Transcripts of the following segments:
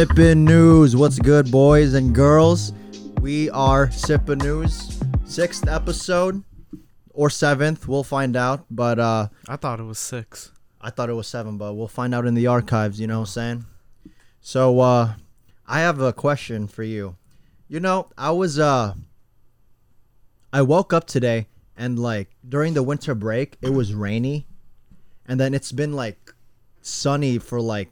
Sippin' News. What's good, boys and girls? We are Sippin' News. Sixth episode or seventh, we'll find out. But uh I thought it was six. I thought it was seven, but we'll find out in the archives, you know what I'm saying? So uh I have a question for you. You know, I was uh I woke up today and like during the winter break it was rainy and then it's been like sunny for like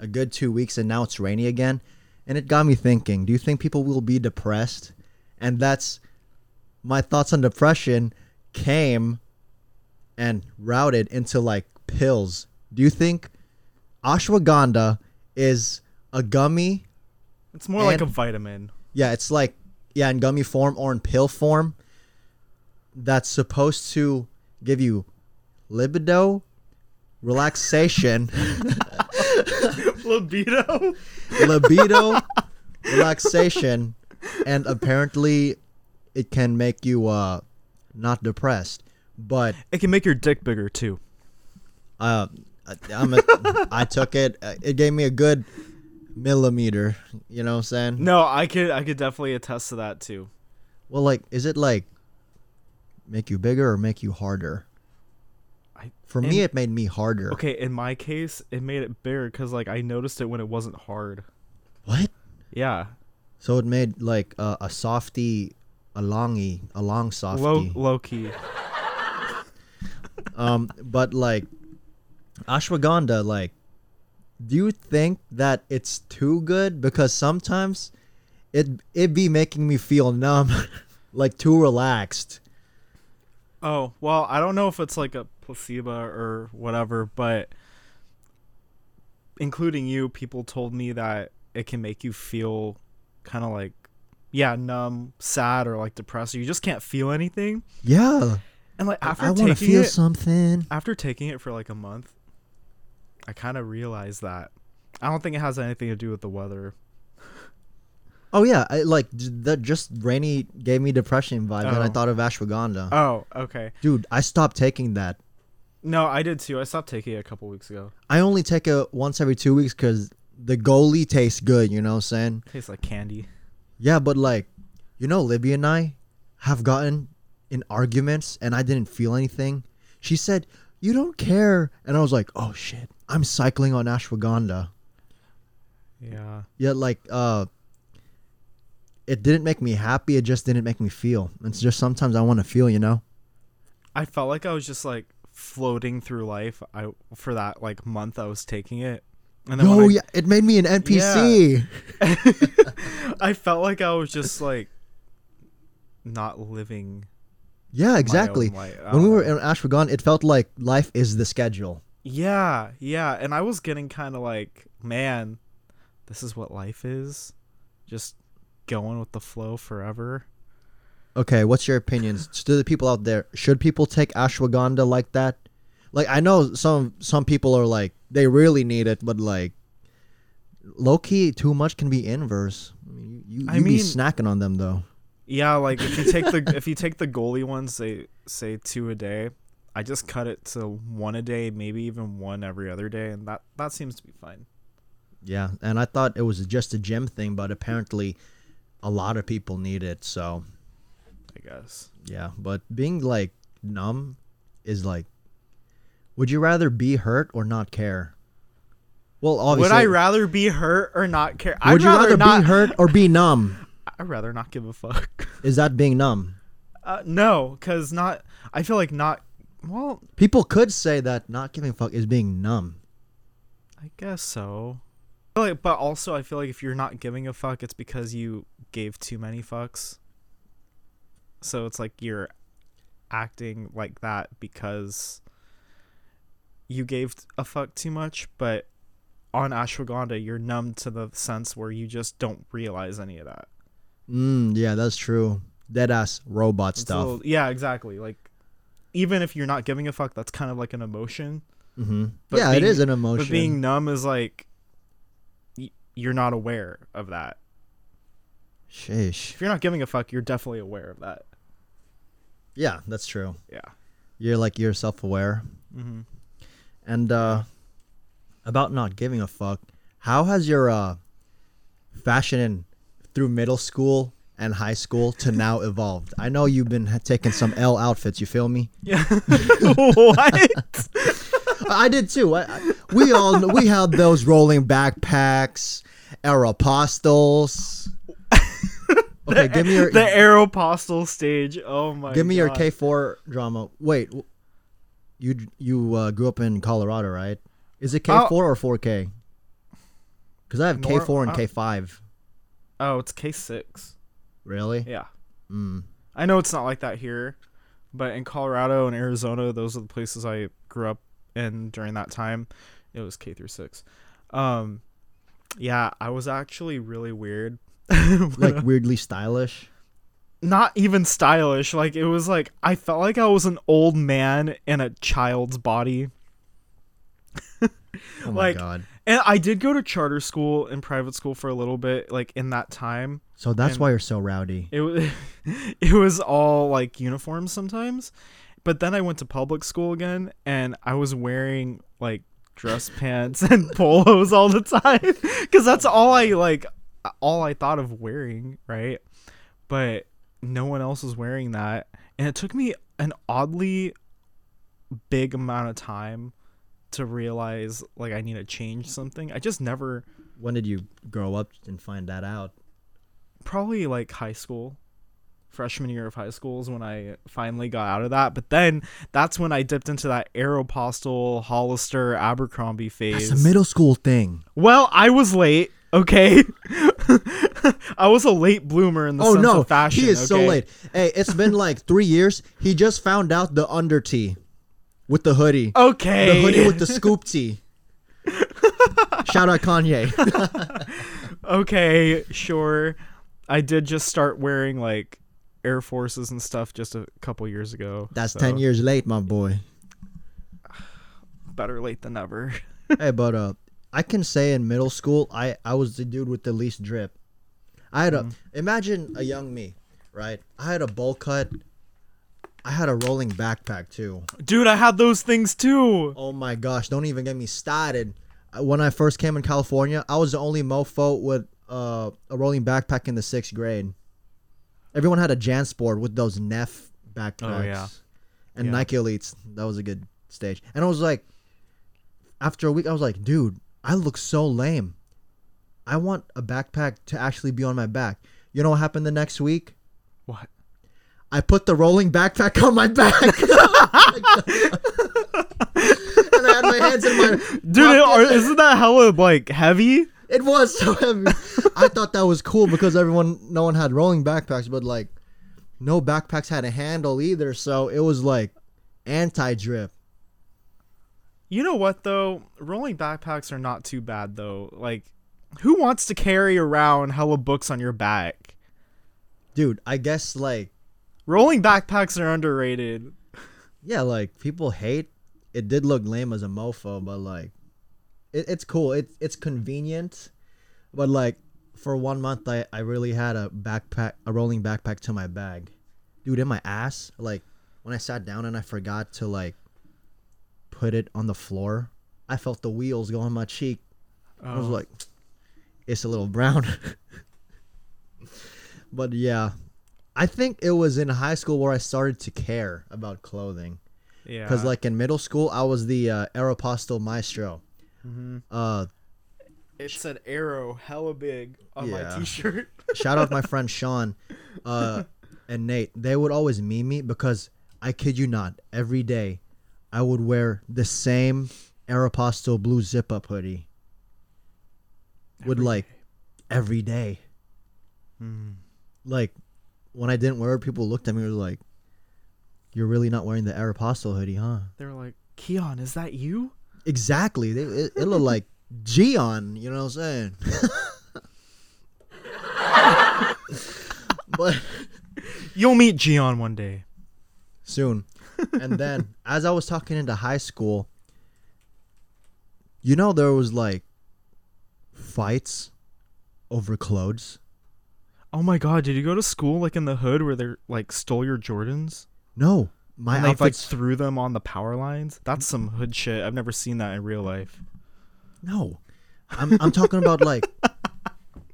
a good two weeks and now it's rainy again. And it got me thinking, do you think people will be depressed? And that's my thoughts on depression came and routed into like pills. Do you think ashwagandha is a gummy? It's more like a vitamin. Yeah, it's like yeah, in gummy form or in pill form that's supposed to give you libido, relaxation, Libido. libido, relaxation, and apparently it can make you uh not depressed. But It can make your dick bigger too. uh, I- I'm a, I took it. uh, It gave me a good millimeter. You know what I'm saying? No, I could I could definitely attest to that too. Well, like, is it like make you bigger or make you harder? I- For me, it made me harder. Okay, in my case, it made it bigger because like I noticed it when it wasn't hard. What? Yeah, So it made like a, a softy, a longy, a long softy. low low key. Um, but like ashwagandha, like, do you think that it's too good? Because sometimes it it be making me feel numb, like too relaxed. Oh well, I don't know if it's like a placebo or whatever, but including you, people told me that it can make you feel kind of like yeah, numb, sad, or like depressed. Or you just can't feel anything. Yeah, And like after I want to taking feel it, something. after taking it for like a month, I kind of realized that I don't think it has anything to do with the weather. Oh yeah, I, like j- that. Just rainy gave me depression vibes, and I Oh. thought of ashwagandha. Oh, okay. Dude, I stopped taking that. No, I did too. I stopped taking it a couple weeks ago. I only take it once every two weeks because the goalie tastes good. You know what I'm saying? tastes like candy. Yeah, but like, you know, Libby and I have gotten in arguments, and I didn't feel anything. She said, "You don't care," and I was like, "Oh shit, I'm cycling on ashwagandha." Yeah. Yeah, like, uh, it didn't make me happy. It just didn't make me feel. It's just sometimes I want to feel, you know. I felt like I was just like floating through life. I for that like month I was taking it, and then Oh I, yeah, it made me an NPC. I felt like I was just like not living. Yeah, exactly. own life. I When we were in ashwagandha, it felt like life is the schedule. yeah, yeah, and I was getting kind of like, man, this is what life is, just going with the flow forever. Okay, what's your opinions to the people out there? Should people take ashwagandha like that? Like I know some some people are like they really need it, but like low key too much can be inverse. I mean, you, you, I you be mean- snacking on them though. Yeah, like if you take the if you take the goalie ones, say say two a day. I just cut it to one a day, maybe even one every other day, and that that seems to be fine. Yeah, and I thought it was just a gym thing, but apparently a lot of people need it. So I guess. yeah, but being like numb is like, would you rather be hurt or not care? Well, obviously, Would I rather be hurt or not care? would I'd you rather, not, be hurt or be numb? I'd rather not give a fuck. Is that being numb? Uh, no, cause not. I feel like not. Well, People could say that not giving a fuck is being numb. I guess so. Like, but also, I feel like if you're not giving a fuck, it's because you gave too many fucks. So it's like you're acting like that because you gave a fuck too much, but on ashwagandha, you're numb to the sense where you just don't realize any of that. Mm, yeah, that's true. Dead ass robot It's stuff. little- yeah, exactly. Like, even if you're not giving a fuck, that's kind of like an emotion. hmm but Yeah, it being- is an emotion. But being numb is like you're not aware of that. Sheesh. If you're not giving a fuck, you're definitely aware of that. Yeah, that's true. Yeah. You're like you're self aware. Mm-hmm. And uh about not giving a fuck, how has your uh fashion in, through middle school and high school to now evolved. I know you've been taking some L outfits. You feel me? Yeah. what? I did too. I, I, we all we had those rolling backpacks, Aeropostales. Okay, give me your the Aeropostale stage. Oh my. God. Give me your K four drama. Wait, you you uh, grew up in Colorado, right? Is it K Oh. four or four K? Because I have K four and uh, K five. Oh, it's K six. Really? Yeah. Mm. I know it's not like that here, but in Colorado and Arizona, those are the places I grew up in during that time. It was K through six. Um, yeah, I was actually really weird. Like weirdly stylish. not even stylish. Like it was like I felt like I was an old man in a child's body. Oh my Like- god. And I did go to charter school and private school for a little bit, like in that time. So that's why you're so rowdy. It was it was all like uniforms sometimes. But then I went to public school again and I was wearing like dress pants and polos all the time cuz that's all I like all I thought of wearing, right? But no one else was wearing that and it took me an oddly big amount of time to realize like I need to change something. I just never When did you grow up and find that out? probably like high school freshman year of high school is when i finally got out of that but then that's when i dipped into that aeropostale hollister abercrombie phase That's a middle school thing. well i was late okay i was a late bloomer in the Oh sense no, of fashion he is so late. Hey, it's been like three years. He just found out the under tee with the hoodie. okay The hoodie with the scoop tee. Shout out Kanye. okay sure i did just start wearing like air forces and stuff just a couple years ago That's so ten years late, my boy. better late than never hey, but uh, I can say in middle school, I I was the dude with the least drip. I had a Mm-hmm. imagine a young me, right? I had a bowl cut. I had a rolling backpack too. dude i had those things too Oh my gosh! Don't even get me started. Uh, When I first came in California, I was the only mofo with uh, a rolling backpack in the sixth grade. Everyone had a JanSport with those Neff backpacks. Oh, yeah. And Yeah. Nike Elites. That was a good stage. And I was like, after a week, I was like, dude, I look so lame. I want a backpack to actually be on my back. You know what happened the next week? what I put the rolling backpack on my back. and I had my hands in my Dude, are, isn't that hella like heavy? It was so heavy. I thought that was cool because everyone, no one had rolling backpacks, but like, no backpacks had a handle either. So it was like anti-drip. You know what though? Rolling backpacks are not too bad though. Like, who wants to carry around hella books on your back? Dude, I guess like, Rolling backpacks are underrated. yeah, like people hate. It did look lame as a mofo, but like, it, it's cool. It, it's convenient, but like for one month, I, I really had a backpack, a rolling backpack to my bag, dude, in my ass. Like when I sat down and I forgot to like put it on the floor, I felt the wheels go on my cheek. I was Oh. like, it's a little brown. but yeah, I think it was in high school where I started to care about clothing. yeah, Because like in middle school, I was the uh, Aeropostale Maestro. Mhm. Uh, it said arrow hella big on Yeah. my t-shirt. shout out my friend Sean uh, and Nate. They would always meme me because I kid you not, every day I would wear the same Aeropostale blue zip up hoodie. Would Every like every day. Mm. Like when I didn't wear it, people looked at me and were like, "You're really not wearing the Aeropostale hoodie, huh?" They were like, "Kiann, is that you?" Exactly. They, it, it looked like Gion. You know what I'm saying? but You'll meet Gion one day. soon. And then as I was talking into high school, you know there was like fights over clothes. Oh my god, did you go to school like in the hood where they like stole your Jordans? No, my and they like threw them on the power lines. That's some hood shit. I've never seen that in real life. no, I'm I'm talking about like.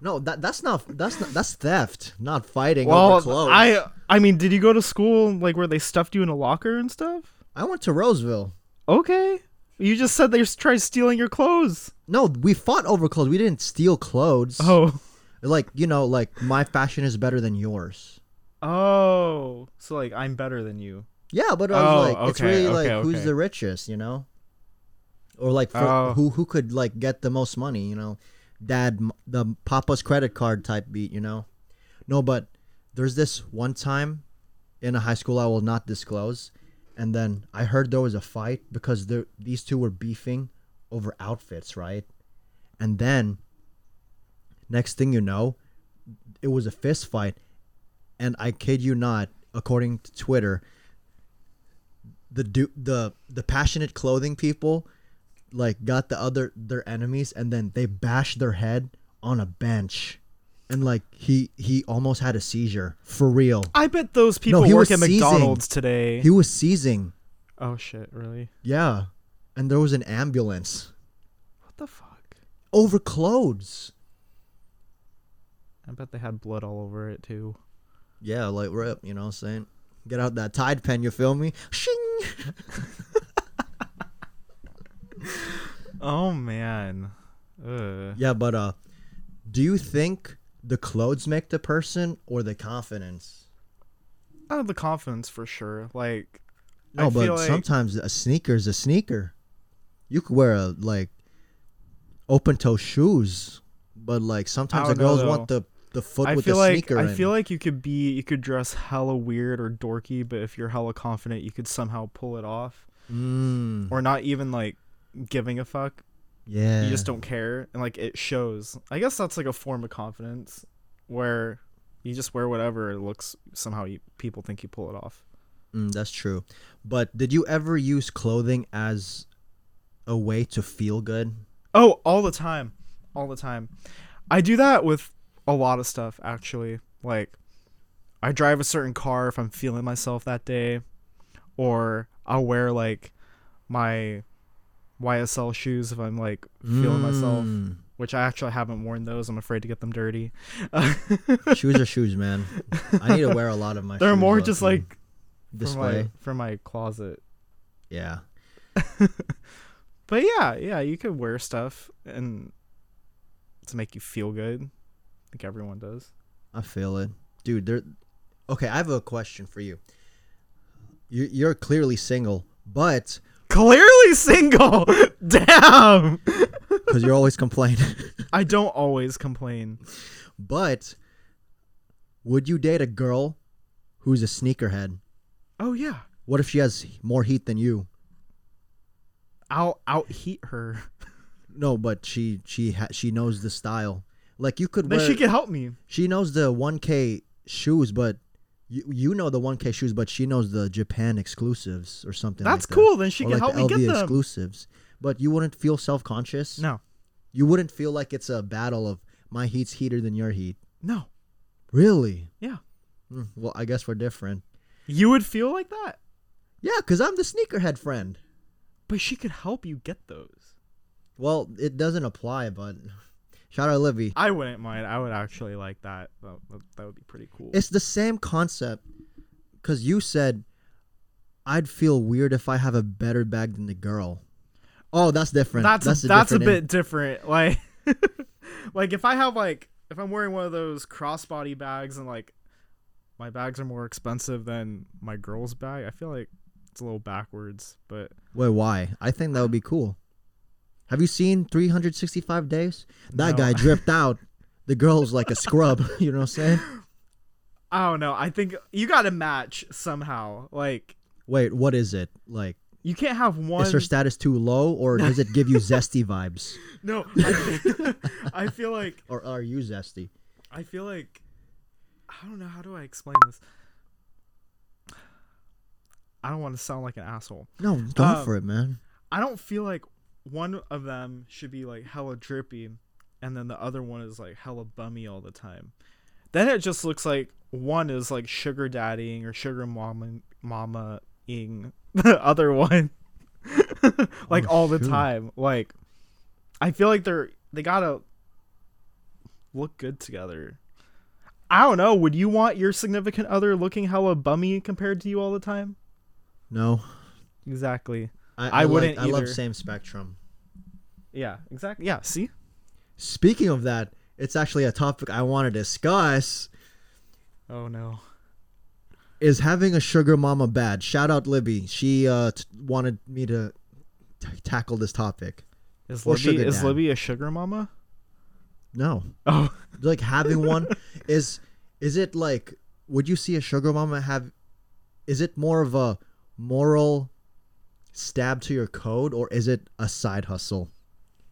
No, that that's not that's not, that's theft, not fighting Well, over clothes. I I mean, did you go to school like where they stuffed you in a locker and stuff? I went to Roseville. Okay. You just said they tried stealing your clothes. No, we fought over clothes. We didn't steal clothes. Oh. Like, you know, like my fashion is better than yours. Oh. So like I'm better than you. Yeah, but I was Oh, like, it's really okay, like who's the richest, you know? Or like for, Oh. who who could like get the most money, you know? Dad, the Papa's credit card type beat, you know? No, but there's this one time in a high school I will not disclose, and then I heard there was a fight because there these two were beefing over outfits, right? And then next thing you know, it was a fist fight, and I kid you not, according to Twitter, the du- the the passionate clothing people like got the other their enemies and then they bashed their head on a bench and like he he almost had a seizure for real I bet those people he work was at seizing. McDonald's today. he was seizing oh shit, really? yeah and there was an ambulance What the fuck? over clothes I bet they had blood all over it too. yeah like rip you know what i'm saying get out that tide pen you feel me Shing! Oh man. Ugh. yeah but uh do you think the clothes make the person or the confidence Oh, the confidence for sure. Like No, I but like- sometimes a sneaker is a sneaker. You could wear a like open toe shoes, but like sometimes the don't know, girls want the the foot I with feel the like sneaker I in. feel like you could be you could dress hella weird or dorky, but if you're hella confident, you could somehow pull it off, mm, or not even like giving a fuck. yeah, You just don't care, and like it shows. I guess that's like a form of confidence, where you just wear whatever it looks. Somehow you, people think you pull it off. Mm, that's true. But did you ever use clothing as a way to feel good? Oh, all the time. All the time. I do that with a lot of stuff actually. Like I drive a certain car if I'm feeling myself that day or I'll wear like my YSL shoes if I'm like feeling myself, Mm, which I actually haven't worn those. I'm afraid to get them dirty. shoes are shoes, man. I need to wear a lot of my. They're shoes more just like this for my for my closet. Yeah, But yeah, yeah, you could wear stuff and to make you feel good. Like everyone does. I feel it, dude. There. Okay, I have a question for you. You you're clearly single, but Clearly single. Damn. because you're always complaining. I don't always complain. but would you date a girl who's a sneakerhead? Oh yeah. What if she has more heat than you? I'll out heat her. No, but she she ha- she knows the style. Like you could Then wear. she can help me. she knows the 1K shoes, but you you know the 1K shoes, but she knows the Japan exclusives or something. That's like that. cool. Then she or can like help me LV get them. exclusives. But you wouldn't feel self conscious. No. You wouldn't feel like it's a battle of my heat's heater than your heat. No. Really? Yeah. Mm, Well, I guess we're different. You would feel like that. Yeah, because I'm the sneakerhead friend. But she could help you get those. Well, it doesn't apply, but shout out Livy. I wouldn't mind. I would actually like that. That, that- would be pretty cool. It's the same concept. Because you said I'd feel weird if I have a better bag than the girl. Oh, that's different. that's that's a, that's a bit different. Like like if I have like if I'm wearing one of those crossbody bags and like my bags are more expensive than my girl's bag, I feel like it's a little backwards, but Wait, why? I think that would be cool. Have you seen 365 Days? That No. guy dripped out. The girl's like a scrub. you know what I'm saying? I don't know. I think you got to match somehow. Like Wait, what is it? Like, you can't have one is her status too low, or does it give you zesty vibes? No, I, I feel like Or are you zesty? I feel like I don't know how do I explain this. I don't want to sound like an asshole. No, go Um, for it, man. I don't feel like one of them should be like hella drippy and then the other one is like hella bummy all the time. Then it just looks like one is like sugar daddying or sugar mama mama ing the other one like Oh, all the shoot. time. Like I feel like they're they gotta look good together. I don't know. Would you want your significant other looking hella bummy compared to you all the time? No, Exactly. I, I like- wouldn't I love same spectrum. Yeah, exactly. Yeah, see? Speaking of that, it's actually a topic I want to discuss. Oh no. Is having a sugar mama bad? Shout out Libby. She uh, t- wanted me to t- tackle this topic. Is Or Libby is dad. Libby a sugar mama? No, Oh, like having one is is it like would you see a sugar mama have is it more of a moral stab to your code or is it a side hustle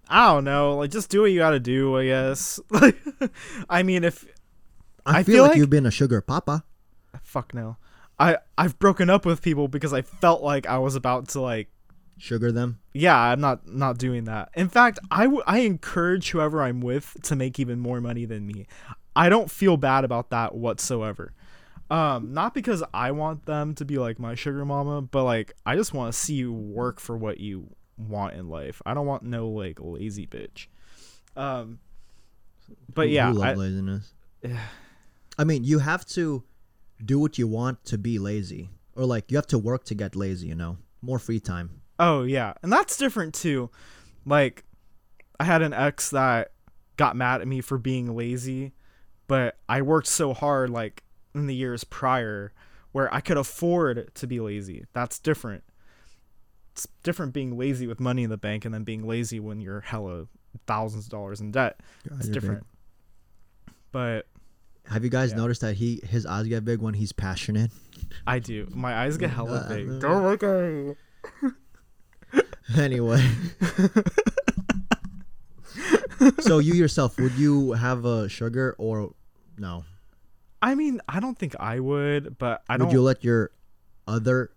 I don't know. Like just do what you got to do, I guess. Like I mean, if i, I feel, feel like, like- you've been a sugar papa fuck no. I I've broken up with people because I felt like I was about to like sugar them yeah, I'm not not doing that. In fact, I w- I encourage whoever I'm with to make even more money than me. I don't feel bad about that whatsoever. Um, not because I want them to be like my sugar mama, but like I just want to see you work for what you want in life. I don't want no like lazy bitch. Um, but Who- yeah, who love I, laziness Yeah. i mean you have to do what you want to be lazy or like you have to work to get lazy you know more free time Oh yeah, and that's different too. Like, I had an ex that got mad at me for being lazy, but I worked so hard like in the years prior where I could afford to be lazy. That's different. It's different being lazy with money in the bank and then being lazy when you're hella thousands of dollars in debt. It's You're big. different. But have you guys Yeah. noticed that he his eyes get big when he's passionate I do. My eyes get hella Uh, big. uh, Don't look at me. anyway so you yourself would you have a sugar or no I mean, I don't think I would, but I don't. would you let your other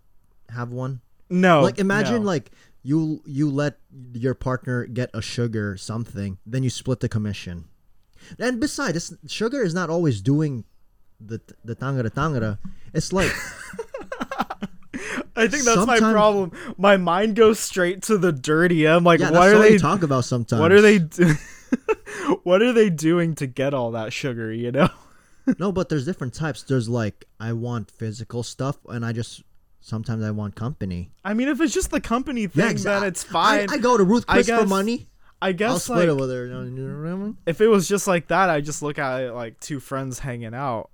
have one no. like imagine no. like you you let your partner get a sugar something then you split the commission and besides it's, sugar is not always doing the the tangara tangara it's like I think that's my problem. My mind goes straight to the dirty. I'm like, yeah what are they? talk about sometimes what are they? Do- what are they doing to get all that sugar? You know? No but there's different types there's like i want physical stuff and i just sometimes i want company I mean, if it's just the company thing, yeah then it's fine. I, I go to ruth chris for money I guess i'll guess split like it with her you know, you know what I mean? if it was just like that, I just look at it like two friends hanging out.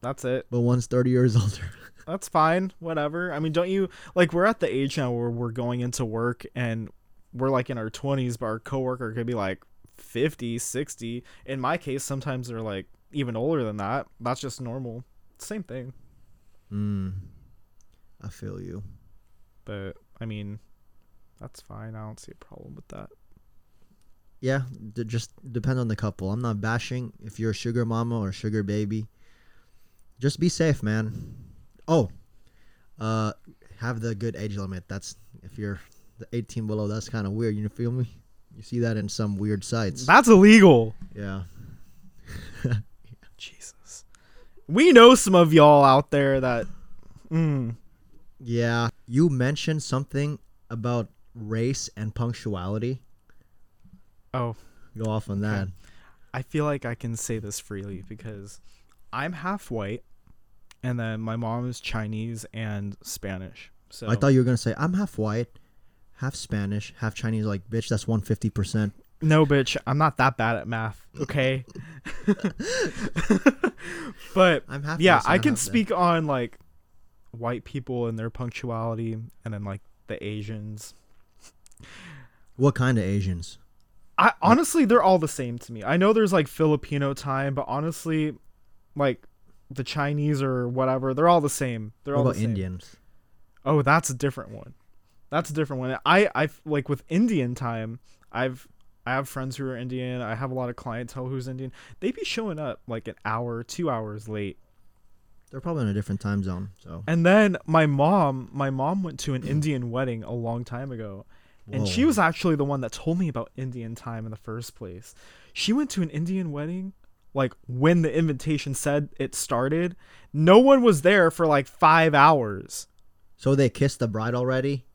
That's it. but one's 30 years older That's fine. Whatever. I mean, don't you like? We're at the age now where we're going into work and we're like in our 20s, but our coworker could be like 50, 60. In my case, sometimes they're like even older than that. That's just normal. Same thing. mm, i feel you But I mean, that's fine. I don't see a problem with that. Yeah, d- just depend on the couple. I'm not bashing if you're a sugar mama or sugar baby. Just be safe, man. Oh, uh, have the good age limit. That's if you're the 18 below. That's kind of weird. You feel me? You see that in some weird sites. That's illegal. Yeah. We know some of y'all out there that. Mm, Yeah. You mentioned something about race and punctuality. oh, Go off on that. I feel like I can say this freely because I'm half white, and then my mom is Chinese and Spanish. So I thought you were gonna say I'm half white, half Spanish, half Chinese. Like, bitch, that's 150 percent. No, bitch, I'm not that bad at math. Okay. but I'm half. yeah, I can speak on like white people and their punctuality, and then like the Asians. What kind of Asians? I honestly, they're all the same to me. I know there's like Filipino time, but honestly, like the Chinese or whatever, they're all the same. They're What all about the same. Indians? Oh, that's a different one. That's a different one. I I like with Indian time. I've I have friends who are Indian. I have a lot of clientele who's Indian. They be showing up like an hour, two hours late. They're probably in a different time zone. So And then my mom, my mom went to an Indian wedding a long time ago. And she was actually the one that told me about Indian time in the first place. She went to an Indian wedding like when the invitation said it started. No one was there for like 5 hours. So they kissed the bride already?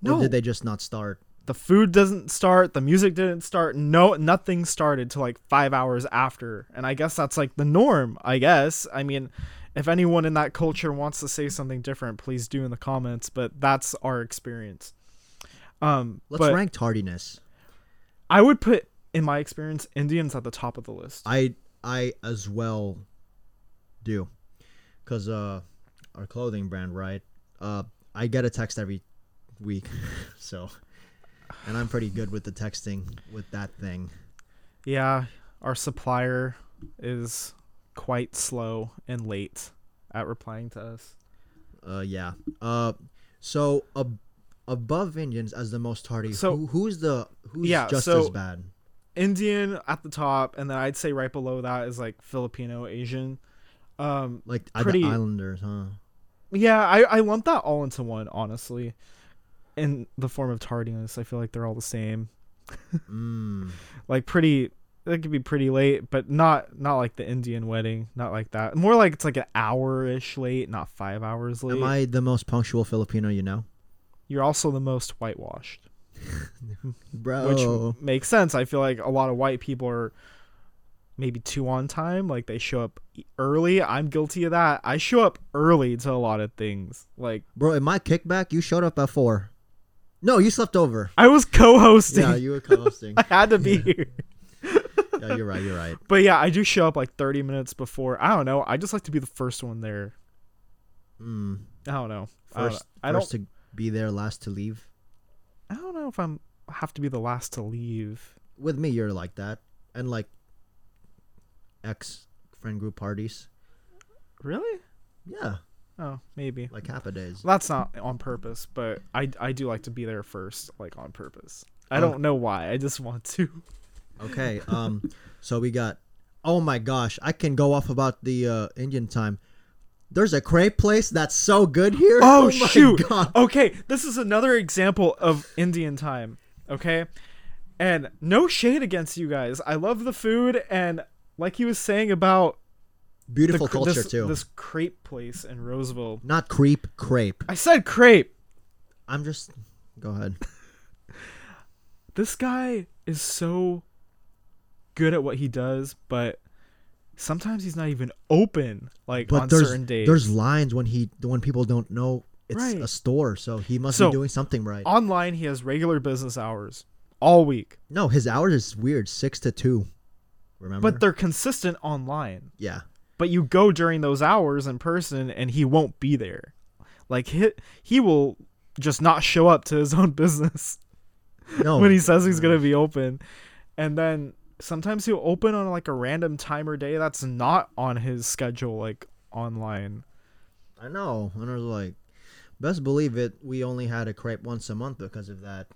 No. Or did they just not start? The food doesn't start, the music didn't start, no nothing started till like 5 hours after. And I guess that's like the norm, I guess. I mean, if anyone in that culture wants to say something different, please do in the comments, but that's our experience. Um Let's rank tardiness. I would put in my experience Indians at the top of the list. I I as well do, cause uh, our clothing brand, right? Uh, I get a text every week, so, and I'm pretty good with the texting with that thing. Yeah, our supplier is quite slow and late at replying to us. Uh, yeah. Uh, so ab- above Indians as the most tardy. So- who, who's the who's Yeah, just so- as bad? Indian at the top, and then I'd say right below that is like Filipino, Asian. Um, Like pretty- the Islanders, huh? yeah, I I lump that all into one, honestly. In the form of tardiness, I feel like they're all the same. Mm. Like pretty, it could be pretty late, but not not like the Indian wedding, not like that. More like it's like an hour ish late, not five hours late. Am I the most punctual Filipino you know, You're also the most whitewashed. bro? which makes sense. I feel like a lot of white people are maybe too on time. Like they show up early. I'm guilty of that. I show up early to a lot of things. Like bro, in my kickback, you showed up at four. No, you slept over. I was co-hosting. Yeah, you were co-hosting. I had to be here. yeah, you're right. You're right. But yeah, I do show up like 30 minutes before. I don't know. I just like to be the first one there. Mm. I don't know. I don't First. I don't. first to be there, last to leave. I don't know if I'm have to be the last to leave. With me, you're like that, and like ex friend group parties. Really? Yeah, Oh, maybe. like half a days. That's not on purpose, but I I do like to be there first, like on purpose. I Oh. don't know why. I just want to. Okay. Um. so we got. Oh my gosh, I can go off about the uh, Indian time. There's a crepe place that's so good here. Oh, my shoot. God. Okay, this is another example of Indian time. Okay, and no shade against you guys. I love the food, and like he was saying about Beautiful culture this, too. this crepe place in Roseville. Not creep, crepe. I said crepe. I'm just. Go ahead. This guy is so good at what he does, but sometimes he's not even open. Like But on there's certain days. there's lines when he when people don't know it's Right. a store, so he must So- be doing something right. online. He has regular business hours all week, No, his hours is weird, six to two. Remember? but they're consistent online. yeah. But you go during those hours in person and he won't be there like he, he will just not show up to his own business No. when he says he's going to be open and then sometimes he'll open on like a random time or day that's not on his schedule like online I know. And I was like, best believe it. We only had a crepe once a month because of that.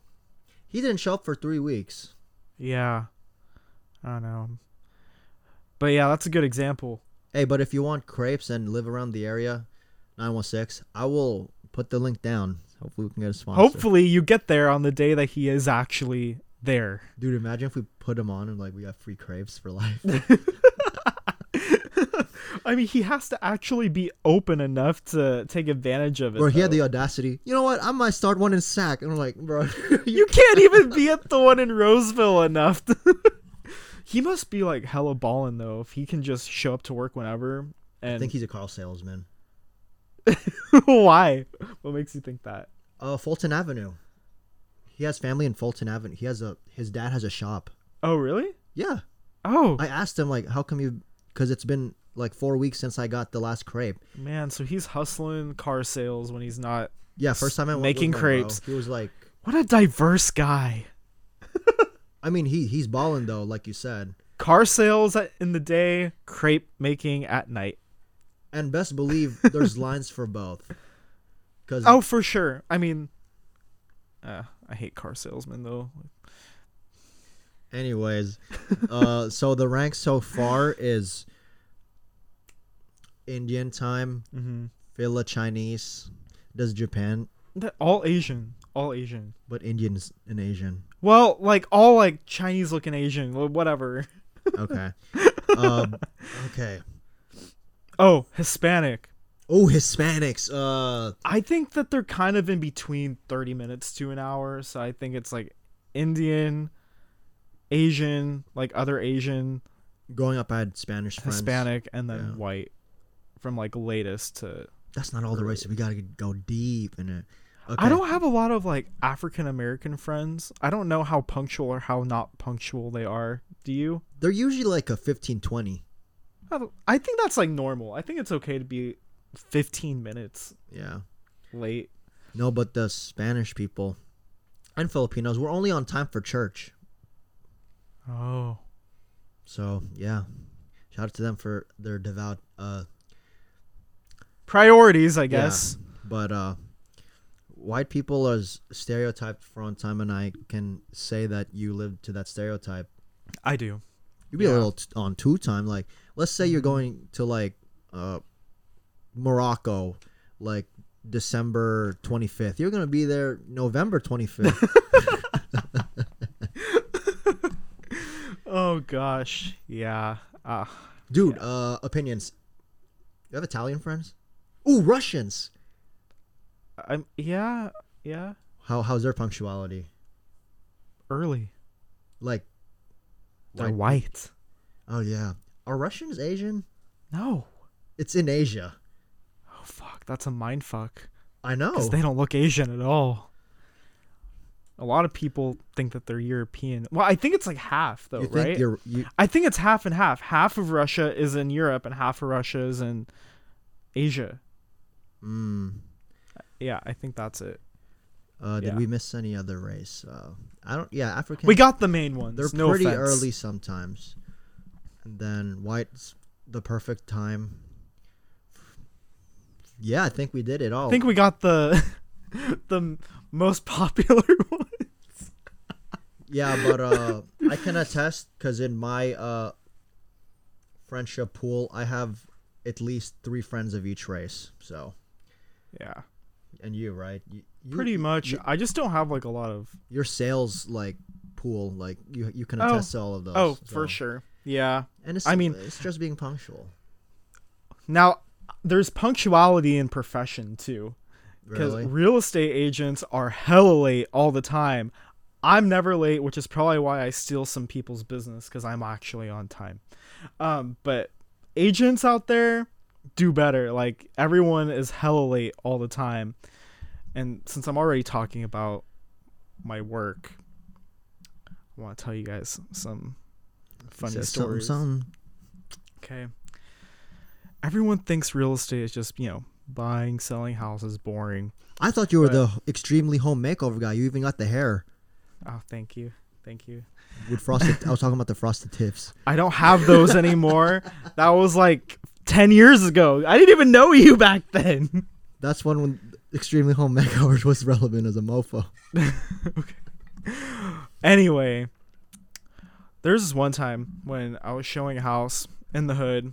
He didn't show up for three weeks. yeah i don't know but yeah that's a good example Hey, but if you want crepes and live around the area, nine one six, I will put the link down. Hopefully, we can get a sponsor. hopefully you get there on the day that he is actually there dude, imagine if we put him on and like we got free crepes for life. I mean, he has to actually be open enough to take advantage of it. Or he had the audacity. You know what? I might start one in Sac. And I'm like, bro, You can't even be at the one in Roseville enough. To he must be like hella balling though if he can just show up to work whenever. I think he's a car salesman. why? What makes you think that? Uh, Fulton Avenue. He has family in Fulton Avenue. He has a his dad has a shop. Oh, really? Yeah, Oh I asked him like, how come you? Because it's been like four weeks since I got the last crepe. man, so he's hustling car sales when he's not. Yeah, first time I went Making bro, crepes. He was like, What a diverse guy. I mean, he he's balling though, like you said. Car sales in the day, crepe making at night. And best believe there's lines for both. Cause Oh, for sure. I mean, uh, I hate car salesmen though. Anyways, uh, so the rank so far is Indian time, Mm-hmm. Phila Chinese, does Japan, All Asian, all Asian. but Indians and Asian. Well, like all like Chinese looking Asian, whatever. Okay. um, okay. Oh, Hispanic. Oh, Hispanics. Uh, I think that they're kind of in between 30 minutes to an hour, so I think it's like Indian, Asian, like other Asian, Growing up, I had Spanish friends. Hispanic, and then Yeah. white, from like latest to. That's not all the races. We gotta go deep in it. Okay. I don't have a lot of like African American friends. I don't know how punctual or how not punctual they are. Do you? They're usually like a 15, 20. I I think that's like normal. I think it's okay to be 15 minutes Yeah. late. No, but the Spanish people and Filipinos were only on time for church. Oh. So yeah, shout out to them for their devout. Uh, Priorities, I guess. but uh, white people are stereotyped for on time, and I can say that you live to that stereotype. I do. You'd be a little t- on two time. Like, let's say you're going to like uh, Morocco, like December 25th. You're gonna be there November 25th. Oh gosh. Yeah. Uh, Dude, uh, opinions. You have Italian friends? Ooh, Russians. I'm yeah, yeah. How how's their punctuality? Early. Like, They're White- white. oh yeah, are Russians Asian? No. It's in Asia. Oh fuck, that's a mind fuck. I know. Because they don't look Asian at all. A lot of people think that they're European. Well, I think it's like half though, you think right? you, I think it's half and half. Half of Russia is in Europe and half of Russia is in Asia. mm, Yeah, I think that's it. uh, did Yeah. we miss any other race? Uh, I don't. Yeah, African. We got the main ones. They're no pretty offense. early sometimes, and then white's the perfect time. Yeah, I think we did it all. I think we got the the most popular ones. Yeah, but uh, I can attest because in my uh, friendship pool, I have at least three friends of each race. So, Yeah, and you, right? You, you, pretty much. you- I just don't have like a lot of. your sales like pool, like you, you can Oh. attest to all of those. Oh, so- for sure. Yeah. And it's, I mean- it's just being punctual. Now, there's punctuality in profession too. Because Really? real estate agents are hella late all the time. I'm never late, which is probably why I steal some people's business because I'm actually on time. Um, but agents out there do better. Like everyone is hella late all the time. And since I'm already talking about my work, I want to tell you guys some funny Says something, stories. something. Okay. Everyone thinks real estate is just, you know, buying, selling houses, boring. I thought you were the extremely home makeover guy. You even got the hair Oh, thank you. Thank you. with frosted. I was talking about the frosted tips. I don't have those anymore. that was like 10 years ago. I didn't even know you back then. That's when when extremely home makeovers was relevant as a mofo. Okay. Anyway, there's this one time when I was showing a house in the hood.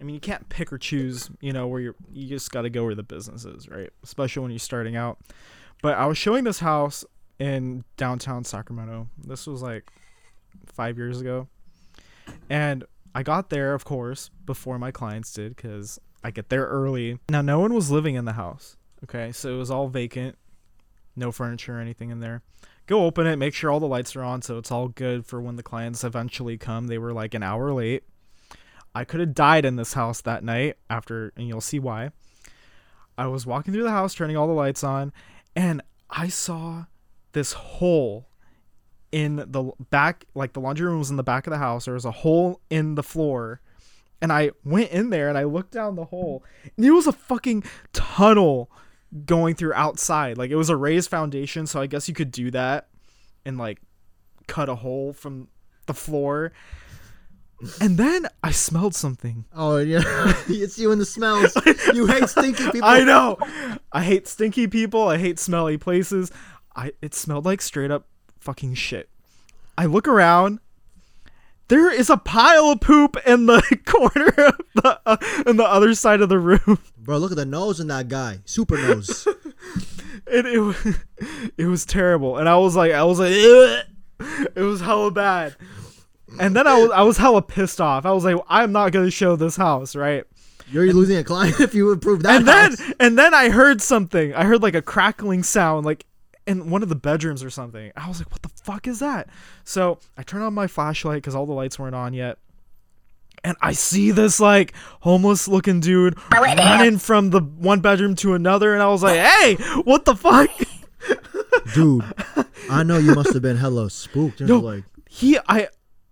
I mean, you can't pick or choose, you know, where you're, you just got to go where the business is, right? Especially when you're starting out. But I was showing this house in downtown Sacramento. This was like five years ago. And I got there, of course, before my clients did because I get there early. Now, no one was living in the house. Okay. So it was all vacant, no furniture or anything in there go open it, make sure all the lights are on so it's all good for when the clients eventually come. They were like an hour late. I could have died in this house that night after, and you'll see why. I was walking through the house, turning all the lights on, and I saw this hole in the back, like the laundry room was in the back of the house. There was a hole in the floor. And I went in there and I looked down the hole, and it was a fucking tunnel going through outside. Like it was a raised foundation, so I guess you could do that and like cut a hole from the floor. And then I smelled something. Oh yeah, it's you and the smells. You hate stinky people. I know. I hate stinky people. I hate smelly places. I it smelled like straight up fucking shit. I look around. There is a pile of poop in the corner of the uh, in the other side of the room. Bro, look at the nose in that guy. Super nose. and it was, it was terrible. And I was like, I was like, "Ugh." it was hella bad. And then I was, I was hella pissed off. I was like, I'm not gonna show this house, right? You're losing a client if you improve that. And then, and then I heard something. I heard like a crackling sound, like in one of the bedrooms or something. I was like, what the fuck is that? So I turned on my flashlight because all the lights weren't on yet. And I see this like homeless looking dude running from the one bedroom to another, and I was like, "Hey, what the fuck?" Dude, I know you must have been hella spooked. You're No. like, he i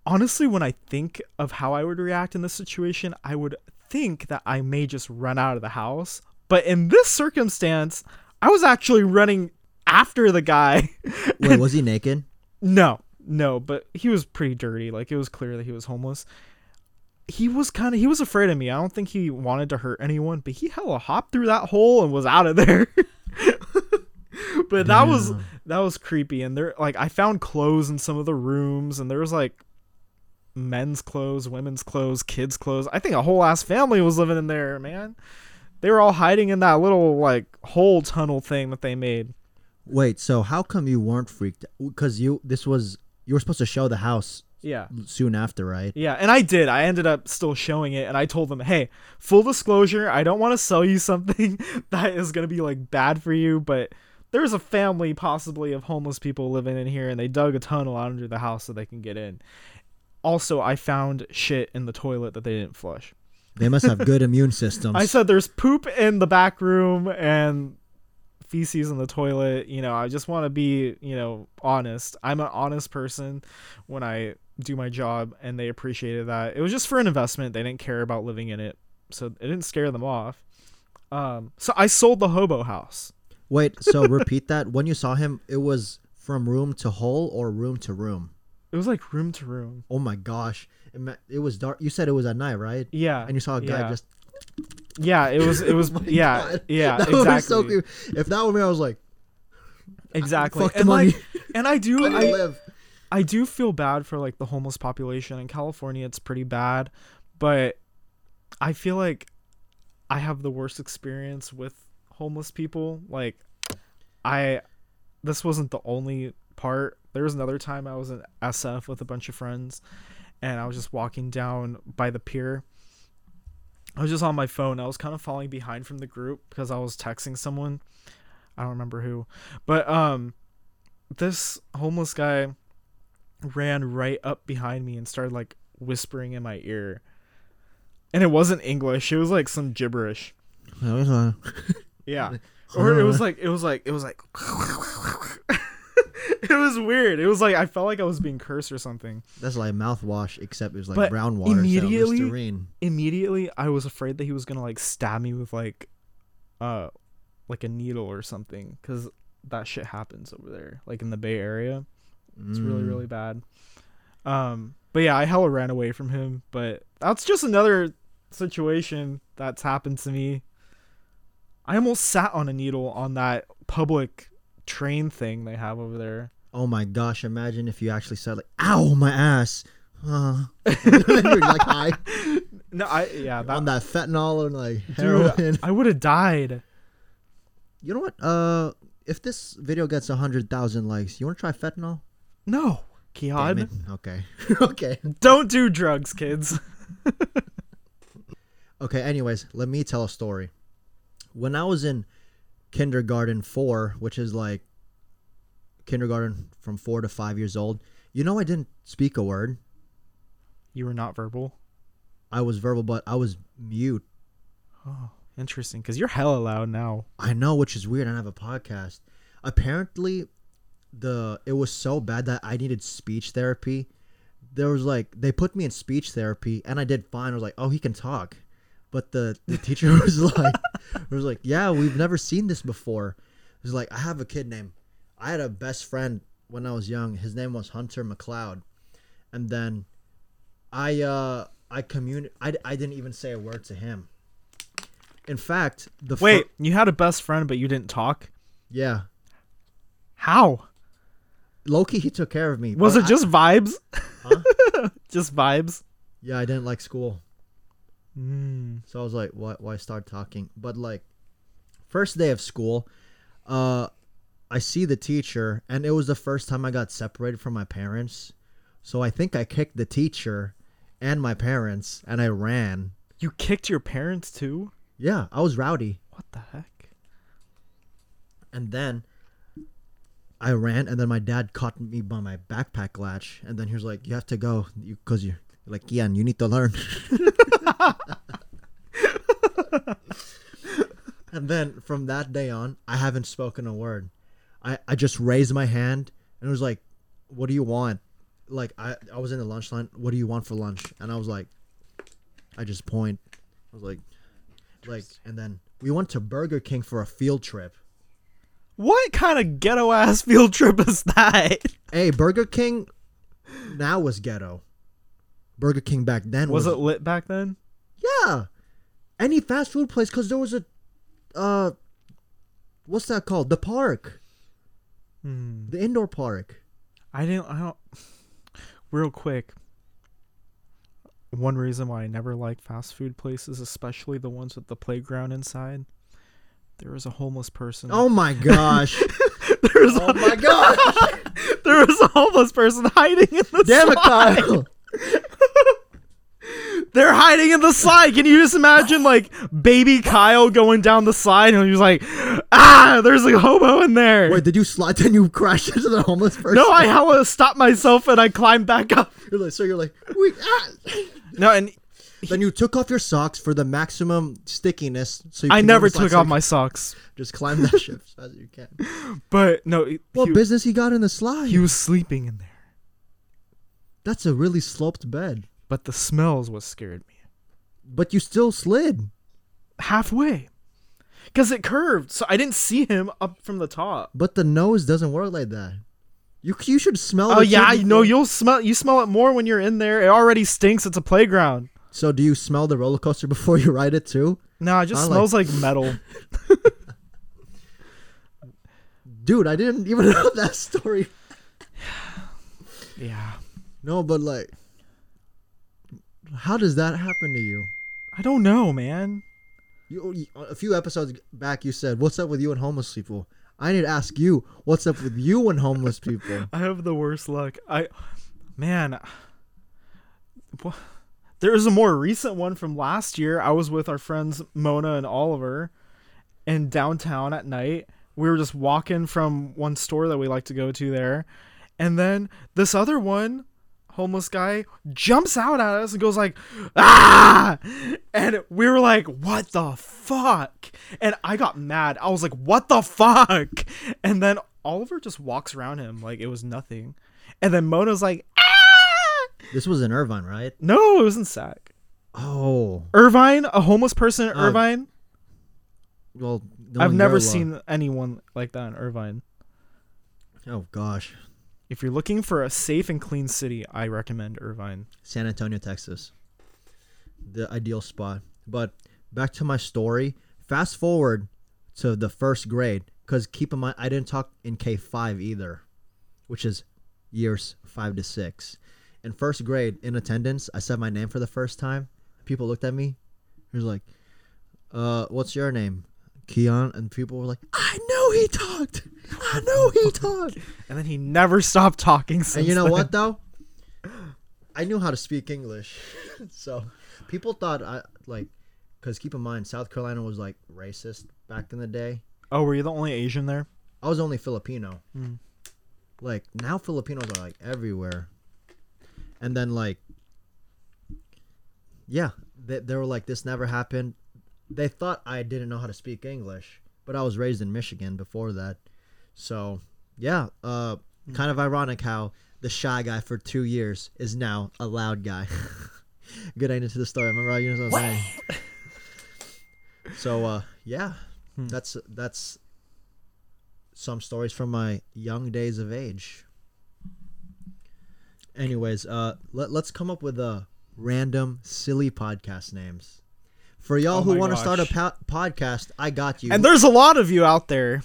honestly when i think of how i would react in this situation i would think that i may just run out of the house but in this circumstance i was actually running after the guy wait, was he naked? no no but he was pretty dirty like it was clear that he was homeless he was kind of he was afraid of me. I don't think he wanted to hurt anyone but he hella hopped through that hole and was out of there. But that was that was creepy. And there like i found clothes in some of the rooms and there was like men's clothes women's clothes kids clothes. I think a whole ass family was living in there man. They were all hiding in that little like hole tunnel thing that they made. Wait, so how come you weren't freaked? Because you, this was, you were supposed to show the house yeah. soon after, right? yeah and i did. I ended up still showing it and i told them hey full disclosure i don't want to sell you something that is going to be like bad for you but there's a family possibly of homeless people living in here and they dug a tunnel out under the house so they can get in. Also i found shit in the toilet that they didn't flush. They must have good immune systems. i said there's poop in the back room and feces in the toilet. You know i just want to be you know honest. I'm an honest person when i do my job and they appreciated that it was just for an investment they didn't care about living in it so it didn't scare them off um so i sold the hobo house Wait, so repeat that. When you saw him, it was from room to hole or room to room? it was like room to room Oh my gosh. It, it was dark. You said it was at night, right? yeah And you saw a guy yeah. just. yeah it was it was Oh yeah God. yeah That exactly so. If that were me, I was like, exactly and like and i do I I, live. I do feel bad for like the homeless population in California. It's pretty bad, but I feel like I have the worst experience with homeless people. Like I this wasn't the only part. There was another time I was in SF with a bunch of friends and I was just walking down by the pier. I was just on my phone. I was kind of falling behind from the group because I was texting someone. I don't remember who. But um this homeless guy ran right up behind me and started like whispering in my ear. And it wasn't English. It was like some gibberish. Yeah. Or it was like it was like it was like It was weird. It was like I felt like I was being cursed or something. That's like mouthwash, except it was like But brown water. immediately- so Immediately I was afraid that he was going to like stab me with like uh like a needle or something cuz that shit happens over there like in the Bay Area. It's really Mm. really bad. Um, but yeah, I hella ran away from him. But that's just another situation that's happened to me. I almost sat on a needle on that public train thing they have over there. Oh my gosh! Imagine if you actually said like, "Ow, my ass." Uh, you're like high No, I yeah, that, on that fentanyl and like dude, heroin. I would have died. You know what? Uh, if this video gets a hundred thousand likes, you want to try fentanyl? No, Kiann. Okay. okay. don't do drugs, kids. Okay. Anyways, let me tell a story. When I was in kindergarten four, which is like kindergarten from four to five years old, you know, I didn't speak a word. You were not verbal. I was verbal, but I was mute. Oh, interesting. Because you're hella loud now. I know, which is weird. I have a podcast. Apparently, the it was so bad that I needed speech therapy. There was like they put me in speech therapy, and I did fine. I was like, oh, he can talk, but the the teacher was like, was like, yeah, we've never seen this before. It was like I have a kid named. I had a best friend when I was young. His name was Hunter McLeod, and then I uh I communi- I I didn't even say a word to him. In fact, the fir- Wait, you had a best friend, but you didn't talk. yeah. How Loki, he took care of me. was it? I- Just vibes? Huh? just vibes. yeah, I didn't like school, Mm. so I was like, why? Why start talking? But like, first day of school, uh, I see the teacher, and it was the first time I got separated from my parents. So I think I kicked the teacher and my parents, and I ran. You kicked your parents too? Yeah, I was rowdy. What the heck? And then I ran, and then my dad caught me by my backpack latch, and then he was like, "You have to go, you because you're like Ian, you need to learn." and then from that day on, I haven't spoken a word. I I just raised my hand and it was like, "What do you want?" Like I I was in the lunch line. What do you want for lunch? And I was like, I just point. I was like, like, and then we went to Burger King for a field trip. What kind of ghetto ass field trip is that? Hey, Burger King now was ghetto. Burger King back then Was was, it lit back then? yeah. Any fast food place because there was a, uh, what's that called? The park, Hmm. the indoor park. I didn't. I don't. Real quick. One reason why I never like fast food places, especially the ones with the playground inside, there was a homeless person. Oh my gosh! there was oh a, my gosh! there was a homeless person hiding in the slide. Damn it. Kyle! They're hiding in the slide. Can you just imagine like baby Kyle going down the slide and he was like, ah, there's a hobo in there. Wait, did you slide? Then you crashed into the homeless person? no, I had to stop myself and I climbed back up. You're like, so you're like, wait, ah. No, and Then you took off your socks for the maximum stickiness. So you I never took off my socks. Just climb that ship as you can. But no, he, What he, business he got in the slide? he was sleeping in there. That's a really sloped bed, But the smells what scared me. but you still slid. Halfway. Because it curved, so I didn't see him up from the top. But the nose doesn't work like that. You you should smell. It. Oh yeah, know you'll smell you smell it more when you're in there. It already stinks. It's a playground. So do you smell the roller coaster before you ride it too? No, it just I like- smells like metal. Dude, I didn't even know that story. Yeah. No, but like, how does that happen to you? I don't know, man. You, a few episodes back, you said, "What's up with you and homeless people?" I need to ask you, "What's up with you and homeless people?" I have the worst luck. I, man, wha- there is a more recent one from last year. I was with our friends Mona and Oliver in downtown at night. We were just walking from one store that we like to go to there, and then this other one, homeless guy, jumps out at us and goes like, "Ah!" And we were like, "What the fuck?" And I got mad. I was like, "What the fuck?" And then Oliver just walks around him like it was nothing. And then Mona's like, "Ah!" This was in Irvine, right? No, it was in Sac. Oh, Irvine, a homeless person in Oh, Irvine. well, I've never seen anyone like that in Irvine. Oh gosh, If you're looking for a safe and clean city, I recommend Irvine. San Antonio, Texas, the ideal spot. But back to my story. Fast forward to the first grade, because keep in mind, I didn't talk in K five either, which is years five to six. In first grade, in attendance, I said my name for the first time. People looked at me. He was like, "Uh, what's your name?" Kiann, and people were like, "I know he talked. I know he talked." And then he never stopped talking since And you know then. what though? I knew how to speak English, so people thought I like, because keep in mind, South Carolina was like racist back in the day. Oh, were you the only Asian there? I was only Filipino. Mm. Like now, Filipinos are like everywhere, and then like, yeah, they, they were like, this never happened. They thought I didn't know how to speak English, but I was raised in Michigan before that, so yeah, uh, kind of ironic how the shy guy for two years is now a loud guy. Good end into the story. Remember how you know what I'm saying? So uh, yeah, Hmm. that's that's some stories from my young days of age. Anyways, uh, let, let's come up with a random silly podcast names. For y'all Oh who want to start a po- podcast, I got you. And there's a lot of you out there.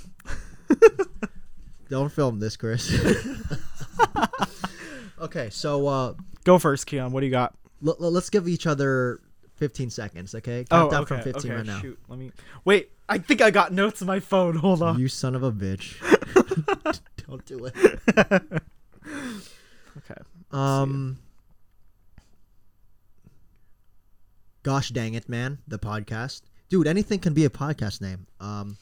Don't film this, Chris. okay, so uh, Go first, Kiann. What do you got? l- l- let's give each other 15 seconds, okay? Oh, Count down okay, from 15 okay, right now. Shoot, let me. Wait, I think I got notes on my phone. Hold on. You son of a bitch. Don't do it. Um. Gosh dang it, man! The podcast, dude. Anything can be a podcast name. Um,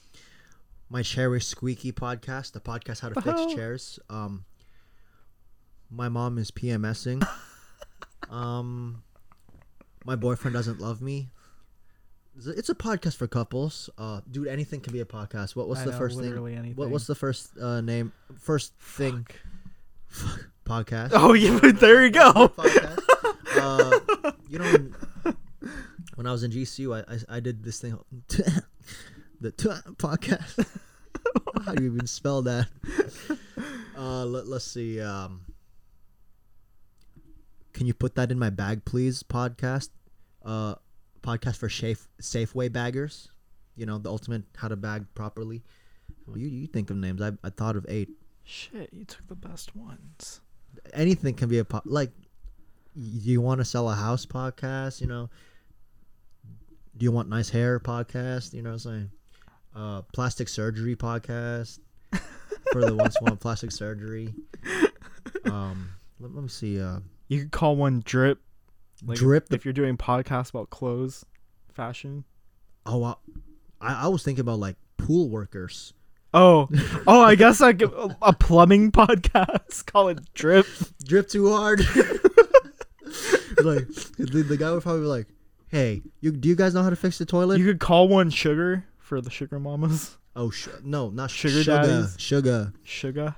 my cherry squeaky podcast, the podcast how to fix chairs. Um, my mom is PMSing. um, my boyfriend doesn't love me. It's a- podcast for couples. Uh, dude, anything can be a podcast. What what's I the know, first thing? anything. What what's the first uh, name? First thing Fuck. Podcast. Oh yeah, but there you go. Uh, you know, when, when I was in GCU, I, I, I did this thing, the podcast. How do you even spell that? Uh, let, let's see. Um, can you put that in my bag, please? Podcast, uh, podcast for safe Safeway baggers. You know, the ultimate how to bag properly. Well, you you think of names? I I thought of eight. Shit, you took the best ones. Anything can be a po- like y- you want to sell a house podcast you know do you want nice hair podcast you know what i'm saying uh plastic surgery podcast for the ones who want plastic surgery um let, let me see uh You could call one drip. Like Drip If, the- you're doing podcasts about clothes, fashion. oh uh, I, I was thinking about like pool workers Oh, oh, I guess I could a plumbing podcast. Call it drip. drip too hard like the, the guy would probably be like hey you do you guys know how to fix the toilet You could call one sugar for the sugar mamas. oh sh- no not Sugar sugar daddies? sugar Sugar.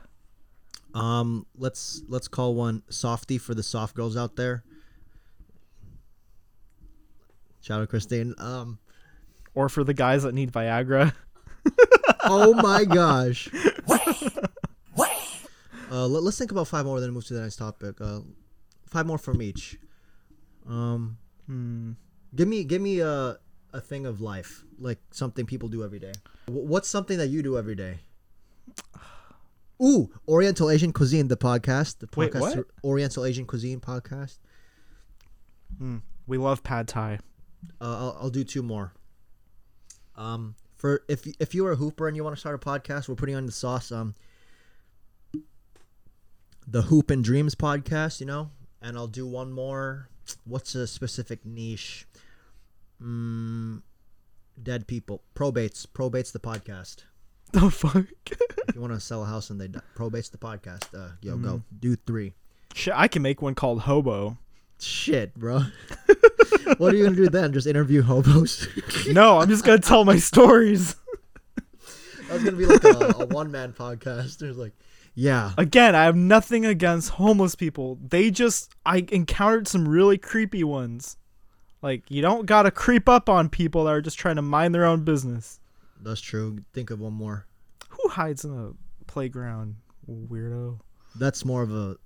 Um, let's let's call one softy for the soft girls out there. Shout out Christine. Um, Or for the guys that need Viagra. oh my gosh. Uh, let, us think about five more, then move to the next topic. Uh, five more from each. Um, Hmm. give me give me a a thing of life, like something people do every day. Wh- What's something that you do every day? Ooh, Oriental Asian Cuisine, the podcast. The Wait, podcast what? Oriental Asian Cuisine podcast. Hmm. We love pad thai. Uh, I'll, I'll do two more. Um, for if if you are a hooper and you want to start a podcast, we're putting on the sauce. Um, the Hoop and Dreams podcast, you know, and I'll do one more. What's a specific niche? Mm, dead people, probates, probates the podcast. The fuck? If you want to sell a house and they die, probates the podcast. Uh, yo, go do three. Shit, I can make one called Hobo. Shit, bro. what are you gonna do then? Just interview hobos? No, I'm just gonna tell my stories. That was gonna be like a, a one man podcast. There's like, yeah, Again, I have nothing against homeless people. They just I encountered some really creepy ones. Like you don't gotta creep up on people that are just trying to mind their own business. that's true. Think of one more. Who hides in a playground, weirdo? That's more of a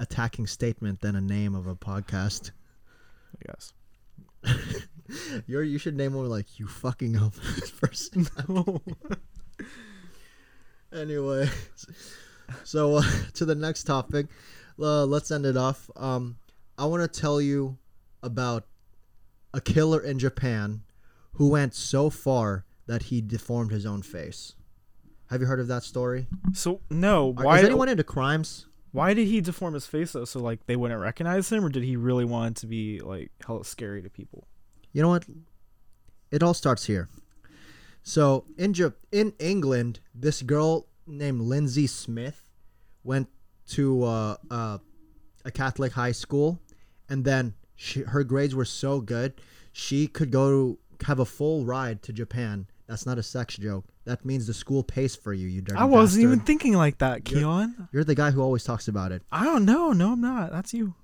attacking statement than a name of a podcast. I guess. You're you should name one like you fucking homeless person. No. anyway, so uh, to the next topic. Uh, let's end it off. Um, I want to tell you about a killer in Japan who went so far that he deformed his own face. Have you heard of that story? So no, Are- why Is anyone into crimes? Why did he deform his face though? So like they wouldn't recognize him, or did he really want to be like hella scary to people? You know what? It all starts here. So in Ja- in England, this girl named Lindsay Smith went to uh, uh, a Catholic high school, and then she, her grades were so good, she could go have a full ride to Japan. That's not a sex joke. That means the school pays for you. You dirty I wasn't even thinking like that, You're- Kiann. You're the guy who always talks about it. I don't know. No, I'm not. That's you.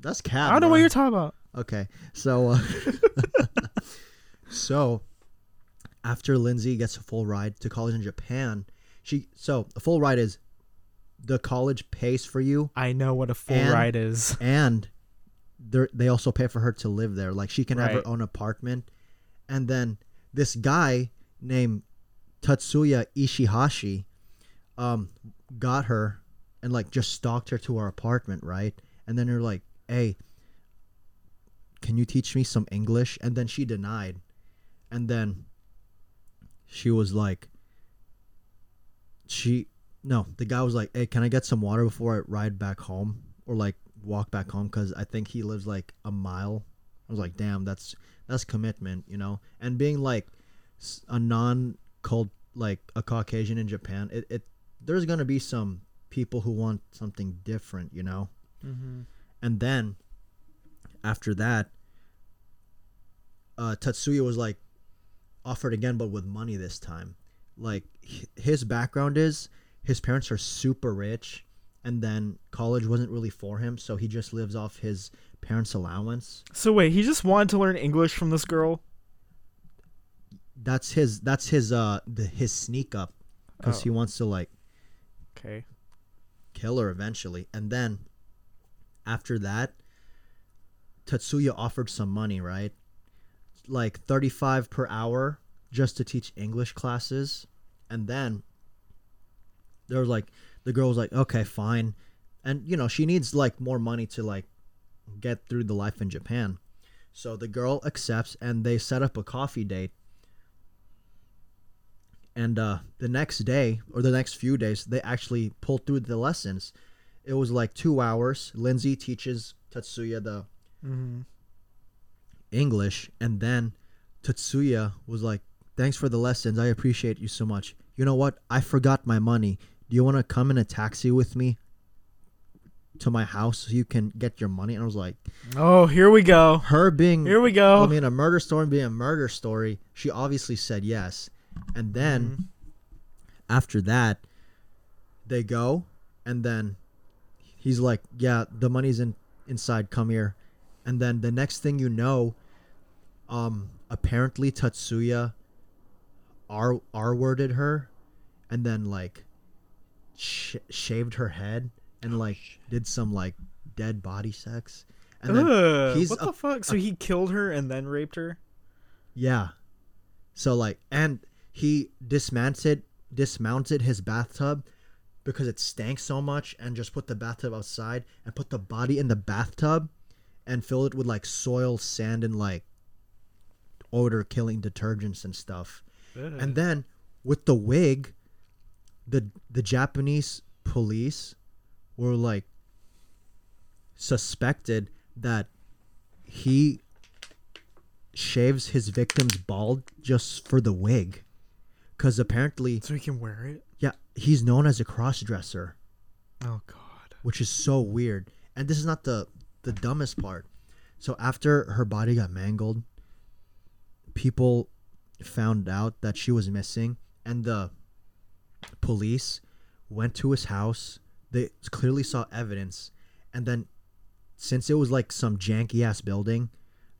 That's cat. I don't know what you're talking about. Okay, so uh, so after Lindsay gets a full ride to college in Japan, she so a full ride is the college pays for you, I know what a full And- ride is. and they they also pay for her to live there. Like she can have her own apartment, and then this guy named Tatsuya Ishihashi, um, got her and like just stalked her to her apartment, right? And then they're like, "Hey, can you teach me some English?" And then she denied, and then she was like, she no, the guy was like, "Hey, can I get some water before I ride back home or like walk back home?" Because I think he lives like a mile. I was like, "Damn, that's that's commitment," you know. And being like a non like a Caucasian in Japan, it, it there's gonna be some people who want something different, you know. Mm-hmm. And then after that, uh, Tatsuya was like offered again, but with money this time. Like his background is his parents are super rich, and then college wasn't really for him, so he just lives off his parents' allowance. So wait, he just wanted to learn English from this girl. That's his. That's his. Uh, the, his sneak up, because Oh. he wants to like Okay. kill her eventually. And then after that, Tatsuya offered some money, right? Like 35 per hour just to teach English classes. And then there was like the girl was like, "Okay, fine." And you know, she needs like more money to like get through the life in Japan. So the girl accepts and they set up a coffee date. And uh, the next day or the next few days, they actually pulled through the lessons. It was like two hours. Lindsay teaches Tatsuya the Mm-hmm. English, and then Tatsuya was like, "Thanks for the lessons. I appreciate you so much. You know what? I forgot my money. Do you want to come in a taxi with me to my house so you can get your money?" And I was like, Oh, here we go. her being Here we go. I mean, a murder story being a murder story, she obviously said yes. And then Mhm. after that, they go, and then he's like, "Yeah, the money's in inside. Come here." And then the next thing you know, um, apparently Tatsuya r r worded her, and then like sh- shaved her head and like did some like dead body sex. And then Ugh, he's what a- the fuck? So he killed her and then raped her? Yeah. So like and he dismounted dismounted his bathtub because it stank so much and just put the bathtub outside and put the body in the bathtub and filled it with like soil, sand and like odor killing detergents and stuff. And then with the wig the the Japanese police were like suspected that he shaves his victims bald just for the wig because apparently so he can wear it? yeah he's known as a cross-dresser. Oh god. which is so weird. And this is not the the dumbest part. So after her body got mangled people found out that she was missing and the police went to his house. They clearly saw evidence. And then since it was like some janky ass building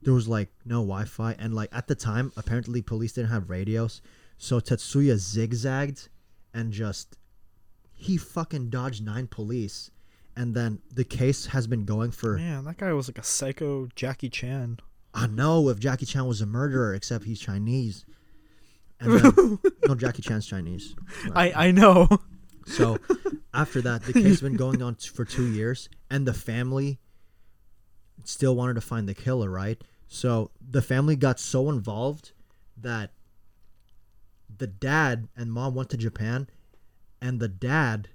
there was like no wi-fi. And like at the time apparently police didn't have radios so Tatsuya zigzagged and just he fucking dodged nine police and then the case has been going for Man, that guy was like a psycho Jackie Chan. I know if Jackie Chan was a murderer, except he's Chinese. And then, no, Jackie Chan's Chinese. I I know. So after that, the case has been going on for two years, and the family still wanted to find the killer, right? So the family got so involved that the dad and mom went to Japan, and the dad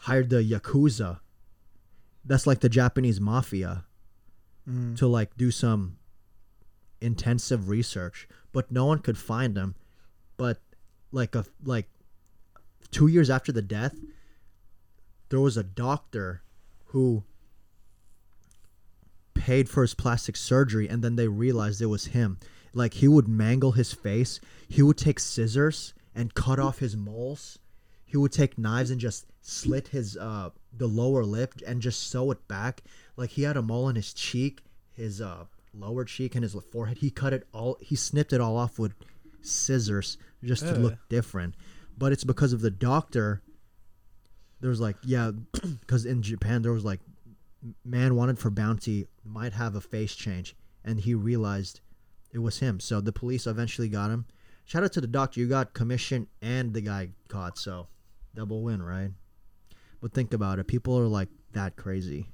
hired the yakuza. That's like the Japanese mafia Mm. to like do some intensive research, but no one could find him. But like a like two years after the death, there was a doctor who paid for his plastic surgery, and then they realized it was him. Like he would mangle his face. He would take scissors and cut off his moles. He would take knives and just slit his uh the lower lip and just sew it back. Like he had a mole in his cheek, his uh lower cheek and his forehead. He cut it all. He snipped it all off with scissors just to Ugh. look different. But it's because of the doctor. There was like yeah, because in Japan there was like man wanted for bounty might have a face change, and he realized it was him. So the police eventually got him. Shout out to the doctor. You got commission and the guy caught. So double win, right? But think about it. People are like that crazy.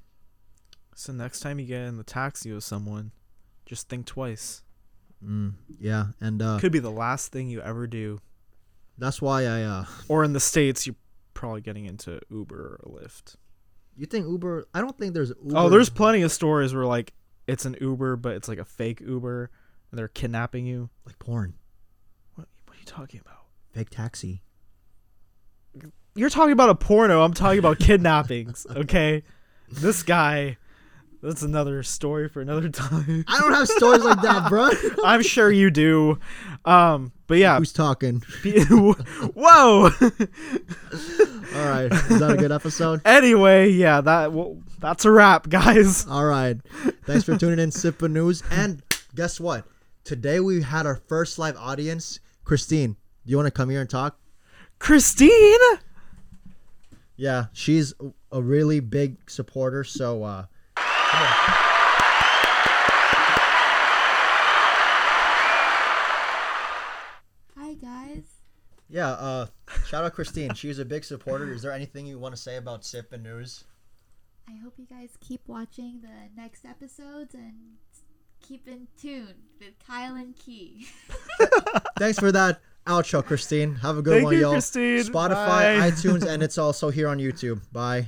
So next time you get in the taxi with someone, just think twice. Mm, yeah, and uh, Could be the last thing you ever do. that's why I. uh Or in the states, you're probably getting into Uber or Lyft. You think Uber? I don't think there's. Uber. Oh, there's plenty of stories where like it's an Uber, but it's like a fake Uber, they're kidnapping you. like porn, What? What are you talking about? Fake taxi. You're talking about a porno. I'm talking about kidnappings. Okay, this guy. That's another story for another time. I don't have stories like that, bro. I'm sure you do. Um, but yeah. Who's talking? Whoa. All right. Is that a good episode? anyway, yeah, that well, that's a wrap, guys. All right. Thanks for tuning in, Sippin News. And guess what? Today we had our first live audience. Christine, do you want to come here and talk? Christine. Yeah, she's a really big supporter. So, uh, Hi guys. yeah, uh, shout out Christine. She's a big supporter. Is there anything you want to say about Sippin News? I hope you guys keep watching the next episodes and keep in tune with Kyle and Key. Thanks for that outro, Christine. Have a good Thank one, you, y'all. Christine. Spotify, Bye. iTunes, and it's also here on YouTube. Bye.